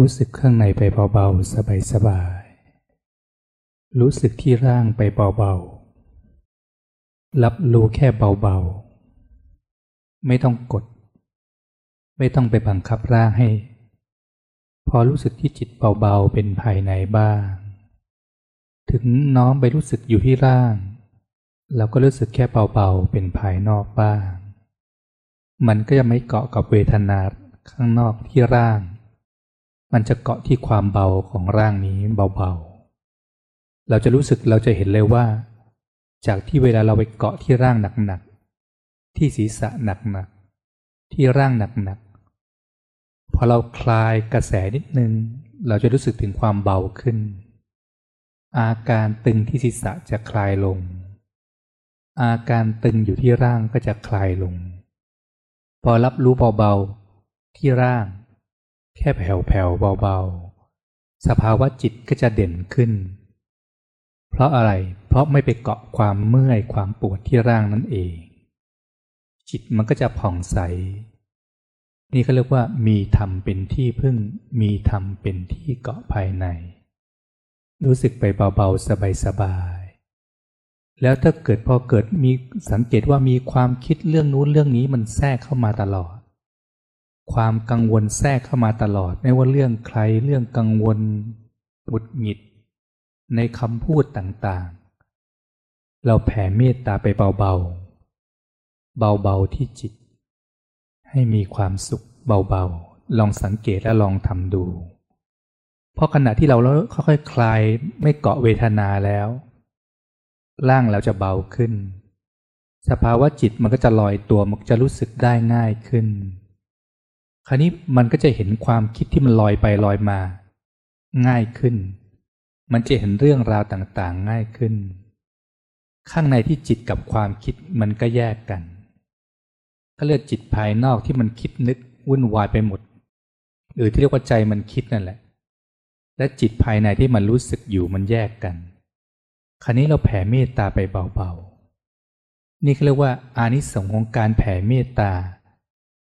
รู้สึกข้างในไปเบาๆ สบายๆ รู้สึกที่ร่างไปเบาๆ รับรู้แค่เบาๆ ไม่ต้องกด ไม่ต้องไปบังคับร่างให้ พอรู้สึกที่จิตเบาๆ เป็นภายในบ้าง ถึงน้อมไปรู้สึกอยู่ที่ร่าง เราก็รู้สึกแค่เบาๆ เป็นภายนอกบ้าง มันก็จะไม่เกาะกับเวทนาข้างนอกที่ร่าง มันจะเกาะที่ความเบาของร่างนี้เบาๆ เราจะรู้สึกเราจะเห็นเลยว่า จากที่เวลาเราไปเกาะที่ร่างหนักๆ ที่ศีรษะหนักๆ ที่ร่างหนักๆ พอเราคลายกระแสนิดนึง เราจะรู้สึกถึงความเบาขึ้น อาการตึงที่ศีรษะจะคลายลง อาการตึงอยู่ที่ร่างก็จะคลายลง พอรับรู้เบาๆ ที่ร่าง แค่แผ่วๆเบาๆ สภาวะจิตก็จะเด่นขึ้น เพราะอะไร เพราะไม่ไปเกาะความเมื่อยความปวดที่ร่างนั่นเอง จิตมันก็จะผ่องใส นี่เขาเรียกว่า มีธรรมเป็นที่พึ่ง มีธรรมเป็นที่เกาะภายใน รู้สึกไปเบาๆ สบายแล้วถ้าเกิดพอเกิดมีสังเกตว่ามีความคิดเรื่องนู้นเรื่องนี้มันแทรกเข้ามาตลอด ความกังวลแทรกเข้ามาตลอด ไม่ว่าเรื่องใครเรื่องกังวลบุดหงิด ในคำพูดต่างๆ เราแผ่เมตตาไปเบาๆ เบาๆที่จิต ให้มีความสุขเบาๆ ลองสังเกตและลองทำดู เพราะขณะที่เราแล้วค่อยๆคลายไม่เกาะเวทนาแล้ว ร่างเราจะเบาขึ้น สภาวะจิตมันก็จะลอยตัวมันจะรู้สึกได้ง่ายขึ้น คราวนี้มันก็จะเห็นความคิดที่มันลอยไปลอยมา ง่ายขึ้น มันจะเห็นเรื่องราวต่างๆ ง่ายขึ้น ข้างในที่จิตกับความคิดมันก็แยกกันเขาเรียกจิตภายนอกที่มันคิดนึกวุ่นวายไปหมด หรือที่เรียกว่าใจมันคิดนั่นแหละ และจิตภายในที่มันรู้สึกอยู่มันแยกกัน คราวนี้เราแผ่เมตตาไปเบาๆ นี่เขาเรียกว่าอานิสงส์ของการแผ่เมตตา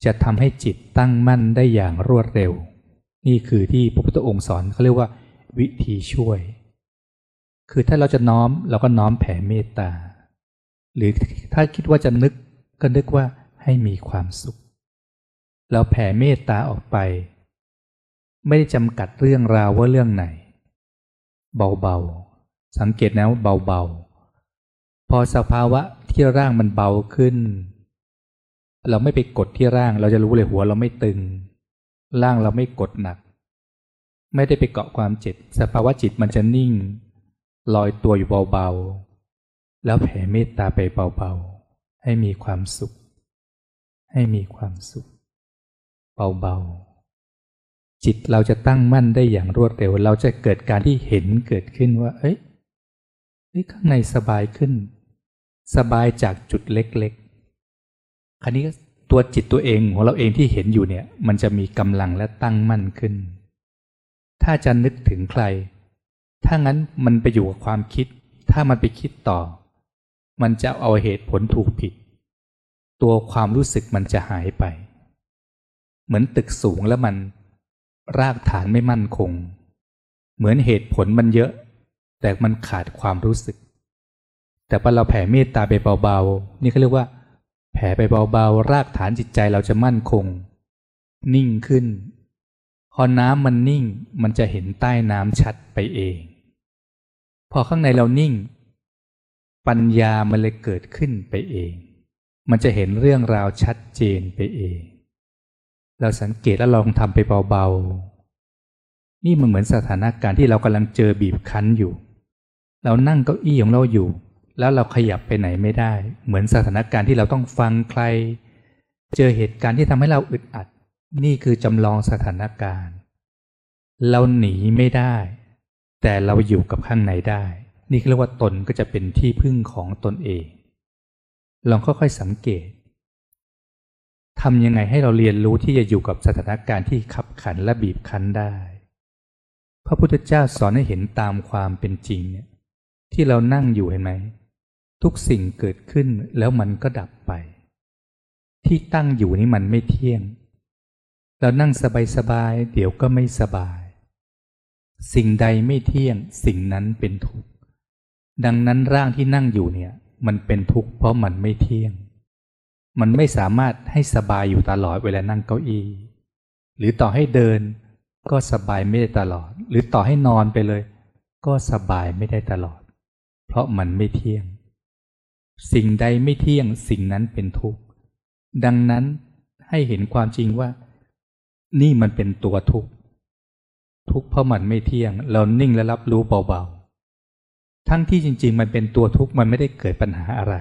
จะทำให้จิตตั้งมั่นได้อย่างรวดเร็ว นี่คือที่พระพุทธองค์สอนเขาเรียกว่า วิธีช่วย คือถ้าเราจะน้อมเราก็น้อมแผ่เมตตา หรือถ้าคิดว่าจะนึกก็นึกว่าให้มีความสุข เราแผ่เมตตาออกไป ไม่ได้จำกัดเรื่องราวว่าเรื่องไหน เบาๆ สังเกตนะว่าเบาๆ พอสภาวะที่ร่างมันเบาขึ้น เราไม่ไปกดที่ร่าง เราจะรู้เลยหัวเราไม่ตึง ร่างเราไม่กดหนัก ไม่ได้ไปเกาะความเจ็บ สภาวะจิตมันจะนิ่ง ลอยตัวอยู่เบาๆ แล้วแผ่เมตตาไปเบาๆ ให้มีความสุข ให้มีความสุข เบาๆ จิตเราจะตั้งมั่นได้อย่างรวดเร็ว เราจะเกิดการที่เห็นเกิดขึ้นว่า เอ้ยข้างในสบายขึ้น สบายจากจุดเล็กๆ คราวนี้ตัวจิตตัวเองของเราเองที่เห็นอยู่เนี่ย มันจะมีกำลังและตั้งมั่นขึ้น ถ้าจะนึกถึงใคร ถ้างั้นมันไปอยู่กับความคิด ถ้ามันไปคิดต่อ มันจะเอาเหตุผลถูกผิด ตัวความรู้สึกมันจะหายไป เหมือนตึกสูงแล้วมัน รากฐานไม่มั่นคง เหมือนเหตุผลมันเยอะ แต่มันขาดความรู้สึก แต่พอเราแผ่เมตตาไปเบาๆ นี่เขาเรียกว่า แผ่ไปเบาๆ รากฐานจิตใจเราจะมั่นคง นิ่งขึ้น พอน้ำมันนิ่งมันจะเห็นใต้น้ำชัดไปเอง พอข้างในเรานิ่ง ปัญญามันเลยเกิดขึ้นไปเอง มันจะเห็นเรื่องราวชัดเจนไปเอง เราสังเกตแล้วลองทำไปเบาๆ นี่มันเหมือนสถานการณ์ที่เรากำลังเจอบีบคั้นอยู่ เรานั่งเก้าอี้ของเราอยู่ แล้วเราขยับไปไหนไม่ได้ เหมือนสถานการณ์ที่เราต้องฟังใคร เจอเหตุการณ์ที่ทำให้เราอึดอัด นี่คือจำลองสถานการณ์ เราหนีไม่ได้ แต่เราอยู่กับข้างในได้ นี่เรียกว่าตนก็จะเป็นที่พึ่งของตนเอง ลองค่อยๆสังเกตทำยังไงให้เราเรียนรู้ที่จะอยู่กับสถานการณ์ที่ขับขันและบีบคั้นได้ พระพุทธเจ้าสอนให้เห็นตามความเป็นจริงเนี่ยที่เรานั่งอยู่เห็นไหม ทุกสิ่งเกิดขึ้นแล้วมันก็ดับไป ที่ตั้งอยู่นี้มันไม่เที่ยง เรานั่งสบายๆเดี๋ยวก็ไม่สบาย สิ่งใดไม่เที่ยง สิ่งนั้นเป็นทุกข์ดังนั้นร่างที่นั่งอยู่เนี่ย มันเป็นทุกข์เพราะมันไม่เที่ยง มันไม่สามารถให้สบายอยู่ตลอดเวลานั่งเก้าอี้ หรือต่อให้เดิน ก็สบายไม่ได้ตลอด หรือต่อให้นอนไปเลย ก็สบายไม่ได้ตลอด เพราะมันไม่เที่ยง สิ่งใดไม่เที่ยงสิ่งนั้นเป็นทุกข์ ดังนั้นให้เห็นความจริงว่า นี่มันเป็นตัวทุกข์ ทุกข์เพราะมันไม่เที่ยง เรานิ่งและรับรู้เบาๆ ทั้งที่จริง ๆ มันเป็นตัวทุกข์มันไม่ได้เกิดปัญหาอะไร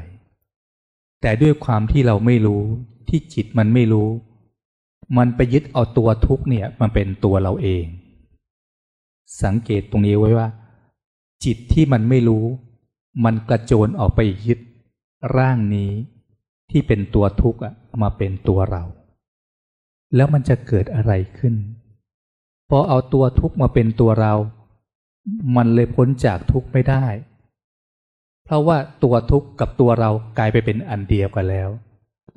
แต่ด้วยความที่เราไม่รู้ที่จิตมันไม่รู้ มันไปยึดเอาตัวทุกข์เนี่ยมันเป็นตัวเราเอง สังเกตตรงนี้ไว้ว่า จิตที่มันไม่รู้ มันกระโจนออกไปยึด ร่างนี้ที่เป็นตัวทุกข์มาเป็นตัวเรา แล้วมันจะเกิดอะไรขึ้น พอเอาตัวทุกข์มาเป็นตัวเรา มันเลยพ้นจากทุกข์ไม่ได้ เพราะว่าตัวทุกข์กับตัวเรากลายไปเป็นอันเดียวกันแล้ว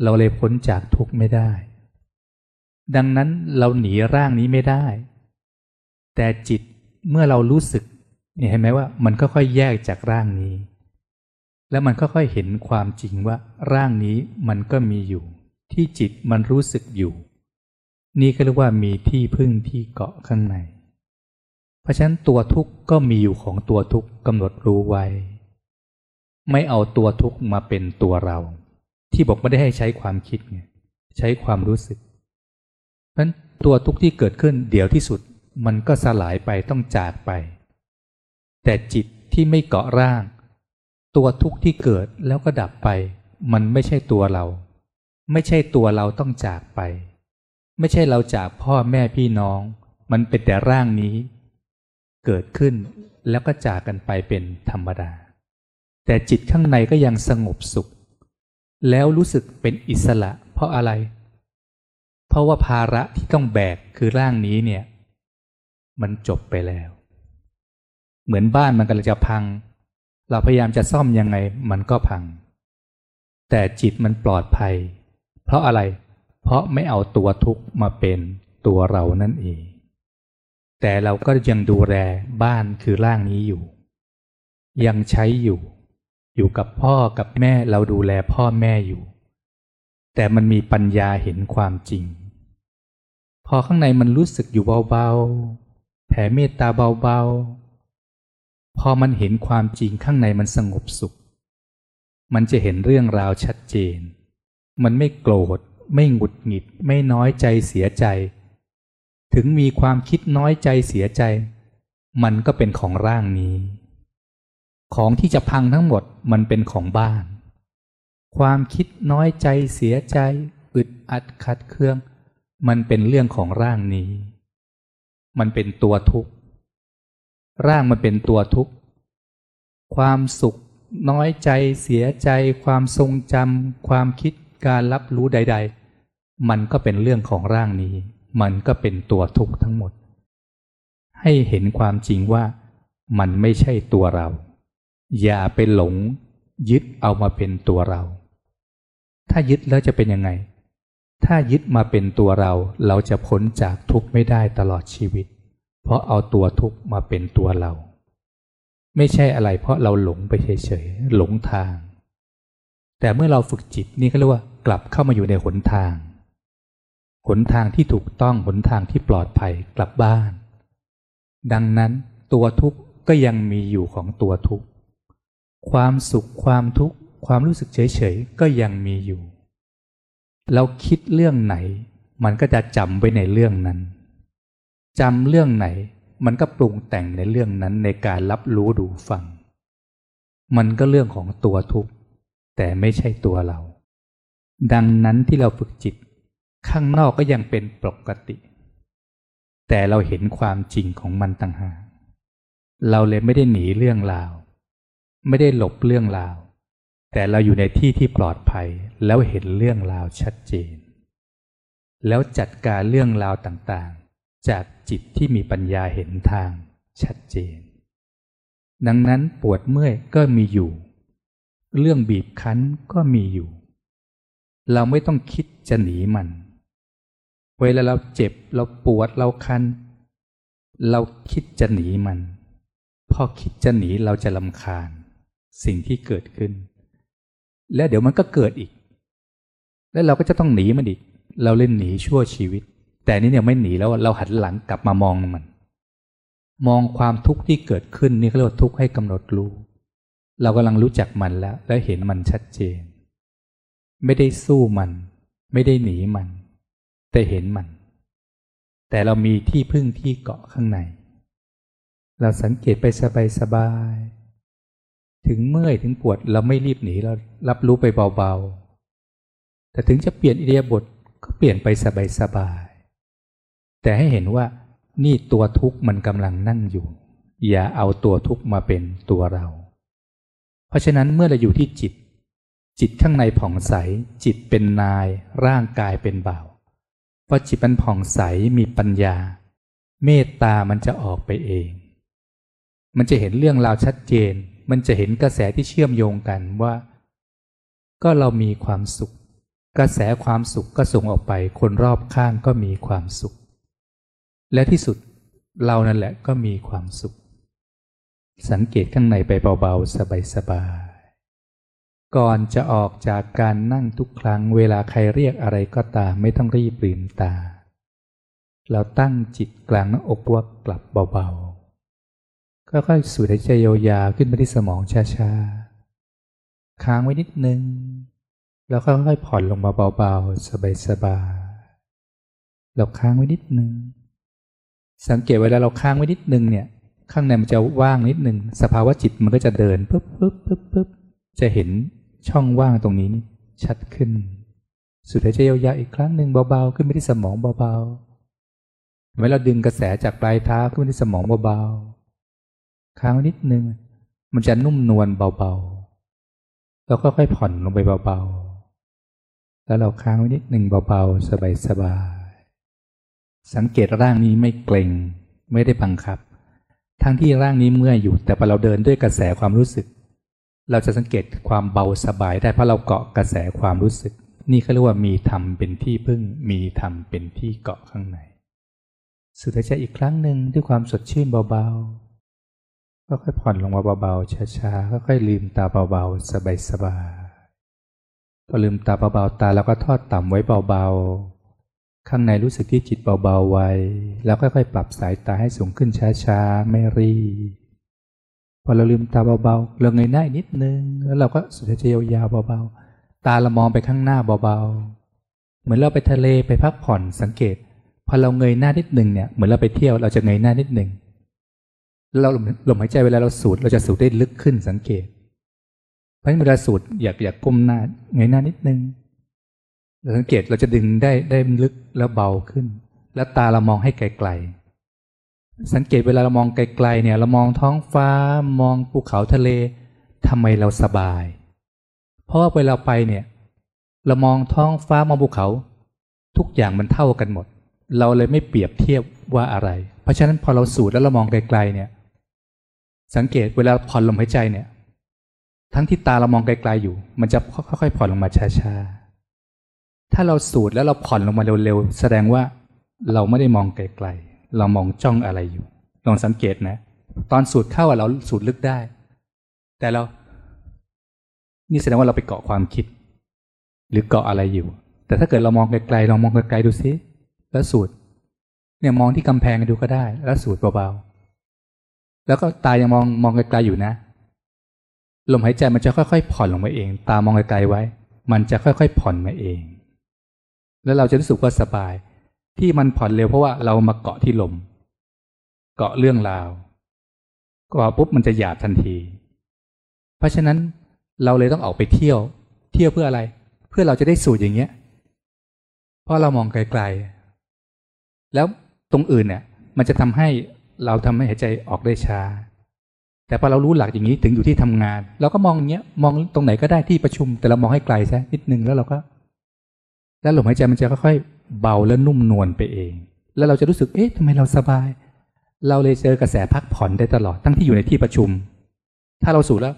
เราเลยพ้นจากทุกข์ไม่ได้ ดังนั้นเราหนีร่างนี้ไม่ได้ แต่จิตเมื่อเรารู้สึกเห็นไหมว่ามันค่อยๆแยกจากร่างนี้ แล้วมันค่อยๆเห็นความจริงว่าร่างนี้มันก็มีอยู่ ที่จิตมันรู้สึกอยู่ นี่ก็เรียกว่ามีที่พึ่งที่เกาะข้างใน เพราะฉะนั้นตัวทุกข์ก็มีอยู่ของตัวทุกข์กำหนดรู้ไว้ ไม่เอาตัวทุกข์มาเป็นตัวเรา ที่บอกไม่ได้ให้ใช้ความคิดไงใช้ความรู้สึก เพราะฉะนั้นตัวทุกข์ที่เกิดขึ้นเดี๋ยวที่สุดมันก็สลายไปต้องจากไป แต่จิตที่ไม่เกาะร่าง ตัวทุกข์ที่เกิดแล้วก็ดับไป มันไม่ใช่ตัวเรา ไม่ใช่ตัวเราต้องจากไป ไม่ใช่เราจากพ่อแม่พี่น้อง มันเป็นแต่ร่างนี้ เกิดขึ้นแล้วก็จากกันไปเป็นธรรมดา แต่จิตข้างในก็ยังสงบสุข แล้วรู้สึกเป็นอิสระ เพราะอะไร เพราะว่าภาระที่ต้องแบกคือร่างนี้เนี่ย มันจบไปแล้ว เหมือนบ้านมันกำลังจะพัง เราพยายามจะซ่อมยังไงมันก็พัง แต่จิตมันปลอดภัย เพราะอะไร เพราะไม่เอาตัวทุกข์มาเป็นตัวเรานั่นเอง แต่เราก็ยังดูแลบ้านคือร่างนี้อยู่ ยังใช้อยู่ อยู่กับพ่อกับแม่เราดูแลพ่อแม่อยู่ แต่มันมีปัญญาเห็นความจริง พอข้างในมันรู้สึกอยู่เบาๆ แผ่เมตตาเบาๆ พอมันเห็นความจริงข้างในมันสงบสุข มันจะเห็นเรื่องราวชัดเจน มันไม่โกรธ ไม่หงุดหงิด ไม่น้อยใจเสียใจ ถึงมีความคิดน้อยใจเสียใจ มันก็เป็นของร่างนี้ ของที่จะพังทั้งหมดมันเป็นของบ้าน ความคิดน้อยใจเสียใจ อึดอัดขัดเคือง มันเป็นเรื่องของร่างนี้ มันเป็นตัวทุกข์ ร่างมันเป็นตัวทุกข์ ความสุขน้อยใจเสียใจ ความทรงจำความคิดการรับรู้ใด ๆ มันก็เป็นเรื่องของร่างนี้ มันก็เป็นตัวทุกข์ทั้งหมด ให้เห็นความจริงว่ามันไม่ใช่ตัวเรา อย่าไปหลงยึดเอามาเป็นตัวเรา ถ้ายึดแล้วจะเป็นยังไง ถ้ายึดมาเป็นตัวเรา เราจะพ้นจากทุกข์ไม่ได้ตลอดชีวิต เพราะเอาตัวทุกข์มาเป็นตัวเรา ไม่ใช่อะไรเพราะเราหลงไปเฉยๆหลงทาง แต่เมื่อเราฝึกจิตนี่ก็เรียกว่ากลับเข้ามาอยู่ในหนทาง หนทางที่ถูกต้องหนทางที่ปลอดภัยกลับบ้าน ดังนั้นตัวทุกข์ก็ยังมีอยู่ของตัวทุกข์ ความสุขความทุกข์ความรู้สึกเฉยๆก็ยังมีอยู่ เราคิดเรื่องไหน มันก็จะจำไว้ในเรื่องนั้น จำเรื่องไหน มันก็ปรุงแต่งในเรื่องนั้นในการรับรู้ดูฟัง มันก็เรื่องของตัวทุกข์ แต่ไม่ใช่ตัวเรา ดังนั้นที่เราฝึกจิต ข้างนอกก็ยังเป็นปกติ แต่เราเห็นความจริงของมันต่างหากเราเลยไม่ได้หนีเรื่องราว ไม่ได้หลบเรื่องราว แต่เราอยู่ในที่ที่ปลอดภัยแล้วเห็นเรื่องราวชัดเจน แล้วจัดการเรื่องราวต่างๆ จากจิตที่มีปัญญาเห็นทางชัดเจน ดังนั้นปวดเมื่อยก็มีอยู่ เรื่องบีบคั้นก็มีอยู่ เราไม่ต้องคิดจะหนีมัน เวลาเราเจ็บเราปวดเราคัน เราคิดจะหนีมัน พอคิดจะหนีเราจะลำคาญ สิ่งที่เกิดขึ้น และเดี๋ยวมันก็เกิดอีก แล้วเราก็จะต้องหนีมันอีก เราเล่นหนีชั่วชีวิต แต่นี่เนี่ยไม่หนีแล้วเราหันหลังกลับมามองมัน มองความทุกข์ที่เกิดขึ้นนี่เขาเรียกว่าทุกข์ให้กำหนดรู้ เรากำลังรู้จักมันแล้ว และเห็นมันชัดเจน ไม่ได้สู้มัน ไม่ได้หนีมัน แต่เห็นมัน แต่เรามีที่พึ่งที่เกาะข้างใน เราสังเกตไปสบายๆถึงเมื่อยถึงปวดเราไม่รีบหนีเรารับรู้ไปเบาๆแต่ถึงจะเปลี่ยนอิเดียบทก็เปลี่ยนไปสบายๆ แต่ให้เห็นว่านี่ตัวทุกข์มันกำลังนั่งอยู่ อย่าเอาตัวทุกข์มาเป็นตัวเรา เพราะฉะนั้นเมื่อเราอยู่ที่จิต จิตข้างในผ่องใส จิตเป็นนาย ร่างกายเป็นบ่าวพอจิตมันผ่องใสมีปัญญา เมตตามันจะออกไปเอง มันจะเห็นเรื่องราวชัดเจน มันจะเห็นกระแสที่เชื่อมโยงกันว่า ก็เรามีความสุข กระแสความสุขก็ส่งออกไป คนรอบข้างก็มีความสุข และที่สุดเรานั่นแหละก็มีความสุข สังเกตข้างในไปเบาๆ สบายๆ ก่อนจะออกจากการนั่งทุกครั้งเวลาใครเรียกอะไรก็ตามไม่ต้องรีบลืมตา เราตั้งจิตกลางหน้าอกว่ากลับเบาๆ ค่อยๆสูดหายใจยาวๆขึ้นไปที่สมองช้าๆ ค้างไว้นิดนึง แล้วค่อยๆผ่อนลงมาเบาๆ สบายๆ เราค้างไว้นิดนึง สังเกตเวลาเราค้างไว้นิดนึงเนี่ย ข้างในมันจะว่างนิดนึงสภาวะจิตมันก็จะเดินปุ๊บปุ๊บปุ๊บปุ๊บจะเห็นช่องว่างตรงนี้ชัดขึ้น สุดหายใจยาวๆอีกครั้งหนึ่งเบาๆขึ้นไปที่สมองเบาๆเวลาดึงกระแสจากปลายเท้าขึ้นไปที่สมองเบาๆค้างนิดนึง มันจะนุ่มนวลเบาๆ แล้วก็ค่อยผ่อนลงไปเบาๆ แล้วเราค้างไว้นิดหนึ่งเบาๆ สบายๆ สังเกตร่างนี้ไม่เกร็งไม่ได้บังคับ ทั้งที่ร่างนี้เมื่อยอยู่ แต่พอเราเดินด้วยกระแสความรู้สึก เราจะสังเกตความเบาสบายได้เพราะเราเกาะกระแสความรู้สึก นี่เขาเรียกว่ามีธรรมเป็นที่พึ่ง มีธรรมเป็นที่เกาะข้างในสุดท้ายอีกครั้งหนึ่งด้วยความสดชื่นเบาๆก็ค่อยผ่อนลงมาเบาๆช้าๆค่อยๆลืมตาเบาๆสบายๆพอลืมตาเบาๆตาแล้วก็ทอดต่ำไว้เบาๆ ข้างในรู้สึกที่จิตเบาๆไว้ แล้วค่อยๆ ปรับสายตาให้สูงขึ้นช้าๆ ไม่รีบพอเราลืมตาเบาๆ เราเงยหน้านิดนึง แล้วเราก็สุดใจยาวๆเบาๆ ตาเรามองไปข้างหน้าเบาๆ เหมือนเราไปทะเลไปพักผ่อนสังเกต พอเราเงยหน้านิดนึงเนี่ย เหมือนเราไปเที่ยวเราจะเงยหน้านิดนึงเราลมหายใจเวลาเราสูดเราจะสูดได้ลึกขึ้นสังเกต เพราะฉะนั้นเวลาสูดอยากอยากก้มหน้าเงยหน้านิดนึง เราสังเกตเราจะดึงได้ได้ลึกแล้วเบาขึ้น แล้วตาเรามองให้ไกลๆสังเกตเวลาเรามองไกลๆเนี่ย เรามองท้องฟ้ามองภูเขาทะเลทำไมเราสบาย เพราะว่าเวลาไปเนี่ย เรามองท้องฟ้ามองภูเขา ทุกอย่างมันเท่ากันหมด เราเลยไม่เปรียบเทียบว่าอะไร เพราะฉะนั้นพอเราสูดแล้วเรามองไกลๆเนี่ย สังเกตเวลาผ่อนลมหายใจเนี่ย ทั้งที่ตาเรามองไกลๆอยู่ มันจะค่อยๆผ่อนลงมาช้าๆ ถ้าเราสูดแล้วเราผ่อนลงมาเร็วๆ แสดงว่าเราไม่ได้มองไกลๆ เรามองจ้องอะไรอยู่ ลองสังเกตนะ ตอนสูดเข้าเราสูดลึกได้ แต่เรา นี่แสดงว่าเราไปเกาะความคิด หรือเกาะอะไรอยู่ แต่ถ้าเกิดเรามองไกลๆ ลองมองไกลๆดูซิ แล้วสูด เนี่ยมองที่กำแพงดูก็ได้ แล้วสูดเบาๆ แล้วก็ตายังมองมองไกลๆอยู่นะ ลมหายใจมันจะค่อยๆ ผ่อนลงมาเอง ตามองไกลๆไว้ มันจะค่อยๆ ผ่อนมาเอง แล้วเราจะรู้สึกว่าสบาย ที่มันผ่อนเร็วเพราะว่าเรามาเกาะที่ลม เกาะเรื่องราวเกาะปุ๊บมันจะหยาบทันที เพราะฉะนั้นเราเลยต้องออกไปเที่ยว เที่ยวเพื่ออะไร เพื่อเราจะได้สูตรอย่างเงี้ยเพราะเรามองไกลๆ แล้วตรงอื่นเนี่ย มันจะทำให้เราทำให้หายใจออกได้ช้า แต่พอเรารู้หลักอย่างนี้ถึงอยู่ที่ทำงาน เราก็มองอย่างเงี้ยมองตรงไหนก็ได้ที่ประชุม แต่เรามองให้ไกลซะนิดนึงแล้วเราก็ แล้วลมหายใจมันจะค่อยๆเบาและนุ่มนวลไปเอง แล้วเราจะรู้สึกเอ๊ะทำไมเราสบาย เราเลยเจอกระแสพักผ่อนได้ตลอดทั้งที่อยู่ในที่ประชุม ถ้าเราสูดแล้ว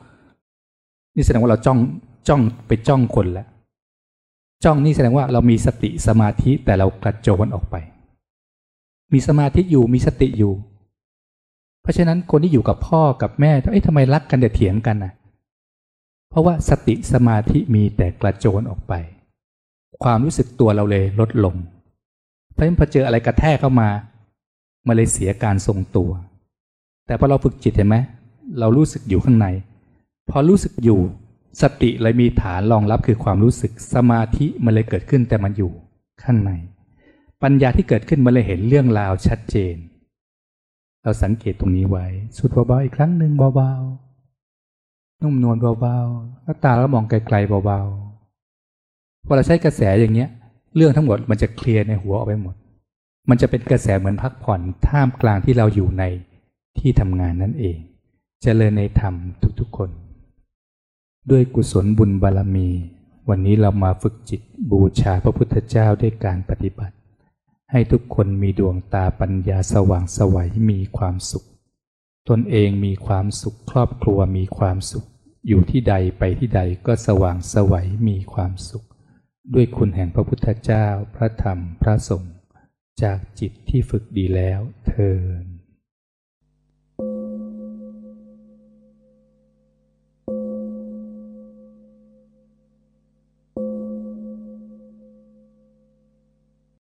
นี่แสดงว่าเราจ้องจ้องไปจ้องคนแล้วจ้องนี่แสดงว่าเรามีสติสมาธิแต่เรากระโจนออกไป มีสมาธิอยู่มีสติอยู่ เพราะฉะนั้นคนที่อยู่กับพ่อกับแม่เอ๊ะทำไมรักกันแต่เถียงกันนะเพราะว่าสติสมาธิมีแต่กระโจนออกไป ความรู้สึกตัวเราเลยลดลง เพราะฉะนั้นพอเจออะไรกระแทกเข้ามามันเลยเสียการทรงตัว แต่พอเราฝึกจิตเห็นไหมเรารู้สึกอยู่ข้างใน พอรู้สึกอยู่สติเลยมีฐานรองรับคือความรู้สึกสมาธิมันเลยเกิดขึ้นแต่มันอยู่ข้างใน ปัญญาที่เกิดขึ้นมันเลยเห็นเรื่องราวชัดเจน เราสังเกตตรงนี้ไว้สุดเบาๆอีกครั้งหนึ่งเบาๆนุ่มนวลเบาๆแล้วตาแล้วมองไกลๆเบาๆ พอเราใช้กระแสอย่างเนี้ย เรื่องทั้งหมดมันจะเคลียร์ในหัวออกไปหมด มันจะเป็นกระแสเหมือนพักผ่อนท่ามกลางที่เราอยู่ในที่ทำงานนั่นเองจเจริญในธรรมทุกๆคน ด้วยกุศลบุญบารมี วันนี้เรามาฝึกจิตบูชาพระพุทธเจ้าด้วยการปฏิบัติ ให้ทุกคนมีดวงตาปัญญาสว่างสวัยมีความสุข ตนเองมีความสุขครอบครัวมีความสุข อยู่ที่ใดไปที่ใดก็สว่างสวัยมีความสุข ด้วยคุณแห่งพระพุทธเจ้า พระธรรม พระสงฆ์ จากจิตที่ฝึกดีแล้วเทิน